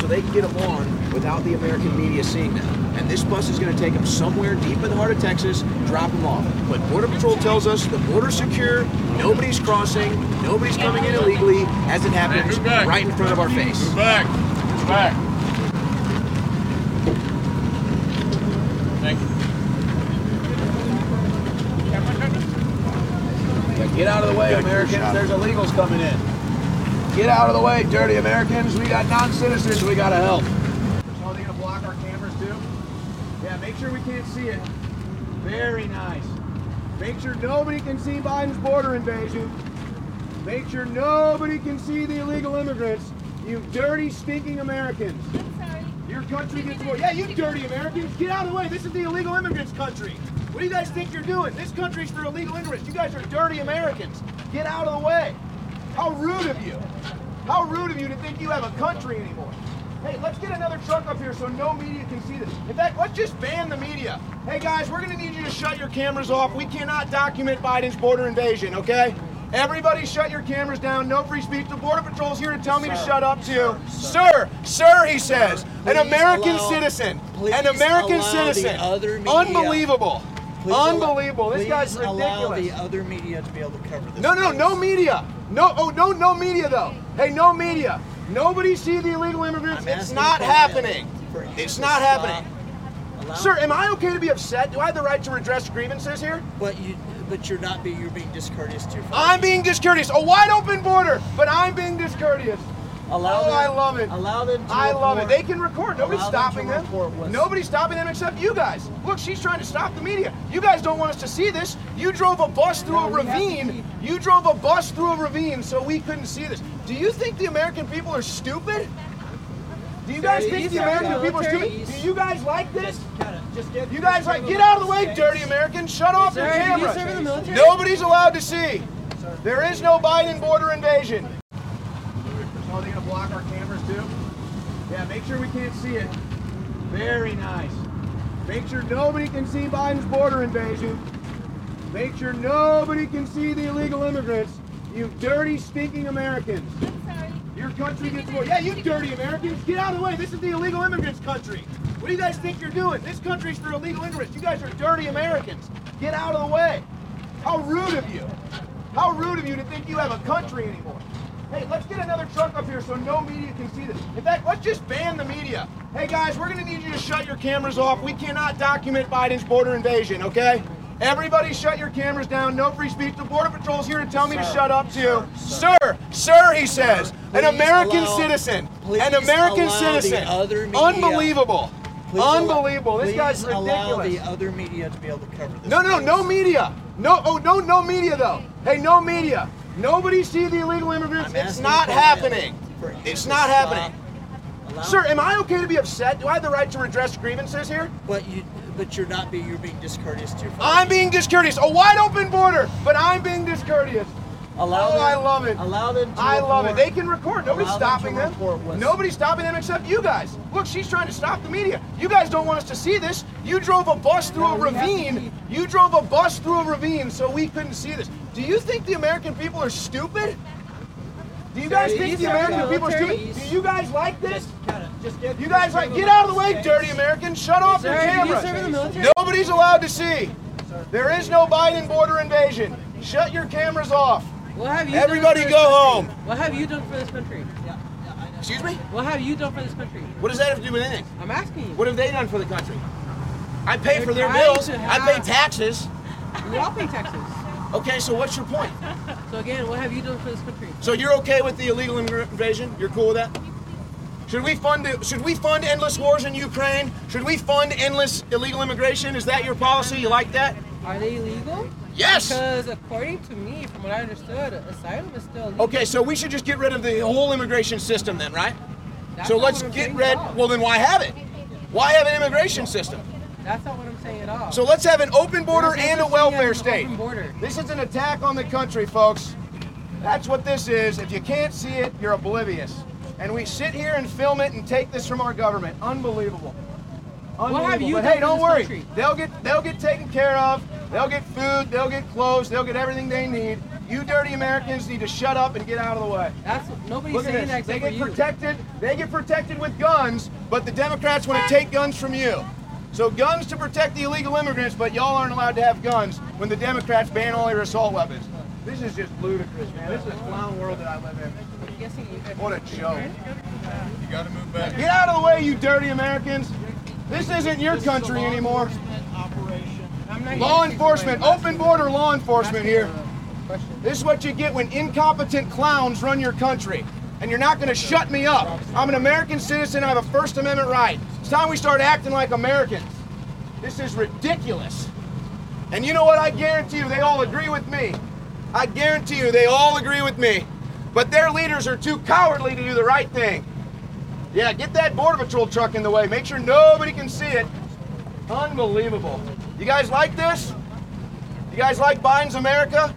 so they can get them on without the American media seeing them. And this bus is going to take them somewhere deep in the heart of Texas, drop them off. But Border Patrol tells us the border's secure, nobody's crossing, nobody's coming in illegally as it happens back. right in front of our face. Move back. Move back. Thank you. Get out of the way, Americans. There's illegals coming in. Get out of the way, dirty Americans. We got non-citizens we gotta help. So are they gonna block our cameras too? Yeah, make sure we can't see it. Very nice. Make sure nobody can see Biden's border invasion. Make sure nobody can see the illegal immigrants. You dirty, stinking Americans. I'm Sorry. Your country gets more. Yeah, you dirty Americans. Get out of the way. This is the illegal immigrants' country. What do you guys think you're doing? This country's for illegal immigrants. You guys are dirty Americans. Get out of the way. How rude of you. How rude of you to think you have a country anymore. Hey, let's get another truck up here so no media can see this. In fact, let's just ban the media. Hey guys, we're gonna need you to shut your cameras off. We cannot document Biden's border invasion, okay? Everybody shut your cameras down. No free speech. The Border Patrol's here to tell me to shut up too. Sir, sir, he says. An American allow- citizen. An American citizen. other Unbelievable. Please allow- This guy's please allow ridiculous. the other media to be able to cover this. No, no, no, no media. No, oh, no, no media though. Hey, no media. Nobody see the illegal immigrants. I'm It's not happening. It's not happening. Allow- Sir, am I okay to be upset? Do I have the right to redress grievances here? But you, but you're not being. You're being discourteous to your. I'm being discourteous. A wide open border, but I'm being discourteous. Allow oh, them, I love it. Allow them to. I love it. They can record. Nobody's allow them stopping to them. Nobody's stopping them except you guys. Look, she's trying to stop the media. You guys don't want us to see this. You drove a bus through No, a we have to ravine. You drove a bus through a ravine so we couldn't see this. Do you think the American people are stupid? Do you guys think the American people are stupid? Do you guys like this? You guys like get out of the way, dirty Americans. Shut off your Sir, do you cameras. serve in the military? Nobody's allowed to see. There is no Biden border invasion. So are they gonna block our cameras too? Yeah, make sure we can't see it. Very nice. Make sure nobody can see Biden's border invasion. Make sure nobody can see the illegal immigrants. You dirty, stinking Americans. I'm sorry. Your country gets more. Yeah, you dirty Americans. Get out of the way. This is the illegal immigrants' country. What do you guys think you're doing? This country's for illegal immigrants. You guys are dirty Americans. Get out of the way. How rude of you. How rude of you to think you have a country anymore. Hey, let's get another truck up here so no media can see this. In fact, let's just ban the media. Hey guys, we're gonna need you to shut your cameras off. We cannot document Biden's border invasion, okay? Everybody shut your cameras down. No free speech. The Border Patrol's here to tell me to shut up too. sir, Sir, sir, he says. An American allow- citizen. An American citizen. Unbelievable. Please allow- Unbelievable. This please guy's allow ridiculous. the other media to be able to cover this. No, no, case. no media. No, oh, no, no media though. Hey, no media. Nobody see the illegal immigrants. I'm It's not happening. It's not happening. Sir, am I okay to be upset? Do I have the right to redress grievances here? But you, but you're not being. You're being discourteous to your. I'm being discourteous. A wide open border, but I'm being discourteous. Allow oh, them, I love it. Allow them to. I love it. They can record. Nobody's them stopping to them. Nobody's stopping them except you guys. Look, she's trying to stop the media. You guys don't want us to see this. You drove a bus through No, a we have to ravine. You drove a bus through a ravine so we couldn't see this. Do you think the American people are stupid? Do you guys think the American people are stupid? Do you guys like this? Just get. You guys like get out of the way, dirty Americans. Shut off your cameras. serve in the military? Nobody's allowed to see. There is no Biden border invasion. Shut your cameras off. What have you Everybody done for go this home. What have you done for this country? Excuse me? What have you done for this country? What does that have to do with anything? I'm asking you. What have they done for the country? I pay They're for their bills. to I pay taxes. We all pay taxes. Okay, so what's your point? So again, what have you done for this country? So you're okay with the illegal invasion? You're cool with that? Should we fund? Should we fund endless wars in Ukraine? Should we fund endless illegal immigration? Is that your policy? You like that? Are they illegal? Yes. Because according to me, from what I understood, asylum is still illegal. Okay, so we should just get rid of the whole immigration system then, right? That's so let's get rid. Well, then why have it? Why have an immigration system? That's not what I'm saying at all. So let's have an open border and a welfare state. open border. This is an attack on the country, folks. That's what this is. If you can't see it, you're oblivious. And we sit here and film it and take this from our government. Unbelievable. Unbelievable. have you but hey, don't worry. country? They'll get they'll get taken care of. They'll get food. They'll get clothes. They'll get everything they need. You dirty Americans need to shut up and get out of the way. That's what nobody's Look at saying this. that They except for get you. protected. They get protected with guns, but the Democrats want to take guns from you. So guns to protect the illegal immigrants, but y'all aren't allowed to have guns when the Democrats ban all your assault weapons. This is just ludicrous, man. This is the clown world that I live in. I'm guessing you. What a joke. You gotta move back. Get out of the way, you dirty Americans. This isn't your country anymore. Law enforcement, open border law enforcement here. This is what you get when incompetent clowns run your country. And you're not going to shut me up. I'm an American citizen. I have a First Amendment right. It's time we start acting like Americans. This is ridiculous. And you know what? I guarantee you they all agree with me. I guarantee you they all agree with me. But their leaders are too cowardly to do the right thing. Yeah, get that Border Patrol truck in the way. Make sure nobody can see it. Unbelievable. You guys like this? You guys like Biden's America?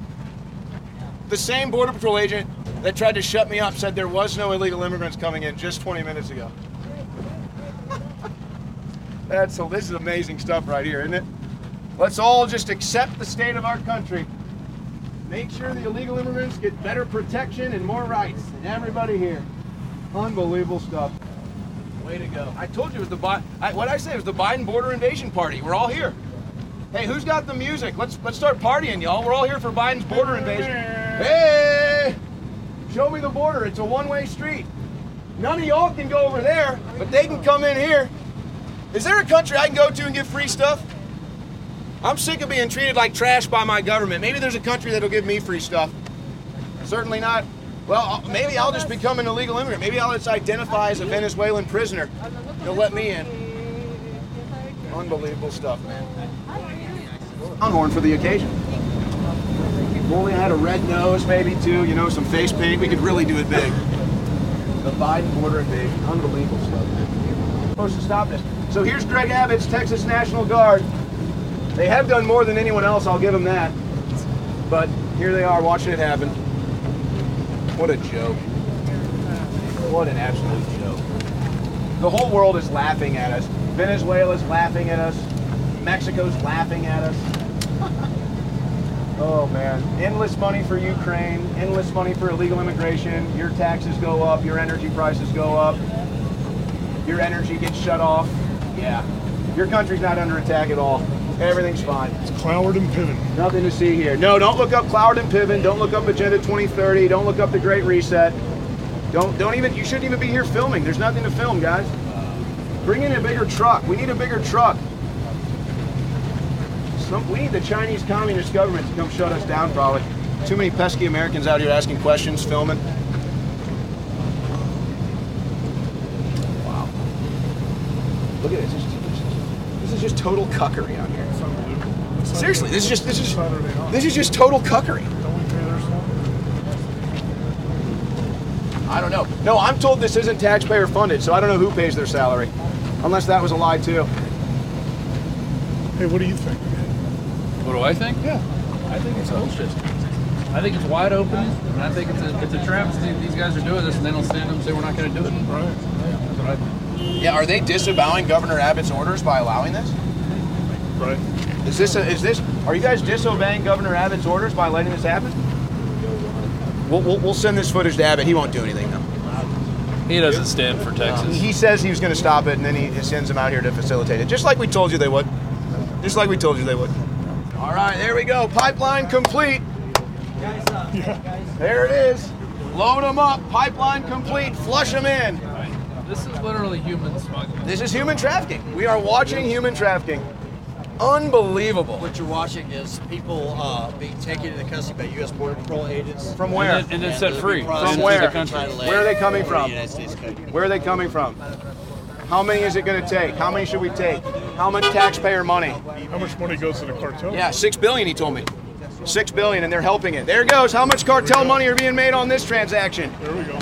The same Border Patrol agent that tried to shut me up said there was no illegal immigrants coming in just 20 minutes ago. That's so. This is amazing stuff right here, isn't it? Let's all just accept the state of our country. Make sure the illegal immigrants get better protection and more rights than everybody here. Unbelievable stuff. Way to go. I told you it was the Biden. What I say it was the Biden border invasion party. We're all here. Hey, who's got the music? Let's let's start partying, y'all. We're all here for Biden's border invasion. Hey! Show me the border. It's a one-way street. None of y'all can go over there, but they can come in here. Is there a country I can go to and get free stuff? I'm sick of being treated like trash by my government. Maybe there's a country that'll give me free stuff. Certainly not. Well, maybe I'll just become an illegal immigrant. Maybe I'll just identify as a Venezuelan prisoner. They'll let me in. Unbelievable stuff, man. Longhorn for the occasion. I had a red nose, maybe too. You know, some face paint. We could really do it big. The Biden border invasion. Unbelievable stuff. Supposed to stop this. So here's Greg Abbott's Texas National Guard. They have done more than anyone else. I'll give them that. But here they are watching it happen. What a joke. What an absolute joke. The whole world is laughing at us. Venezuela's laughing at us. Mexico's laughing at us. oh man. Endless money for Ukraine, endless money for illegal immigration. Your taxes go up, your energy prices go up. Your energy gets shut off. Yeah. Your country's not under attack at all. Everything's fine. It's Cloward and Piven. Nothing to see here. No, don't look up Cloward and Piven. Don't look up Agenda 2030. Don't look up the Great Reset. Don't don't even. You shouldn't even be here filming. There's nothing to film, guys. Bring in a bigger truck. We need a bigger truck. Some, we need the Chinese Communist government to come shut us down, probably. Too many pesky Americans out here asking questions, filming. Wow. Look at this. This is, this is just total cuckery out here. Seriously, this is just this is this is just total cuckery. I don't know. No, I'm told this isn't taxpayer funded, so I don't know who pays their salary. Unless that was a lie too. Hey, what do you think? What do I think? Yeah. I think it's bullshit. I think it's wide open, and I think it's a, it's a travesty. that These guys are doing this, and they don't stand up and say we're not going to do it. Right. That's what I think. Yeah, are they disavowing Governor Abbott's orders by allowing this? Right. Is this a, is this are you guys disobeying Governor Abbott's orders by letting this happen? We'll, we'll, we'll send this footage to Abbott. He won't do anything though. He doesn't stand for Texas. He says he was going to stop it, and then he sends them out here to facilitate it, just like we told you they would. Just like we told you they would. All right, there we go. Pipeline complete. Guys, There it is. Load them up. Pipeline complete. Flush them in. This is literally human smuggling. This is human trafficking. We are watching human trafficking. Unbelievable. what you're watching is people uh, being taken into custody by U.S. Border Patrol agents. From where? And then, and then set free From where? into the and country. tried to land Where are they coming from? the United States. Where are they coming from? How many is it going to take? How many should we take? How much taxpayer money? How much money goes to the cartel? Yeah, six billion. He told me. Six billion, and they're helping it. There it goes. How much cartel money are being made on this transaction? There we go.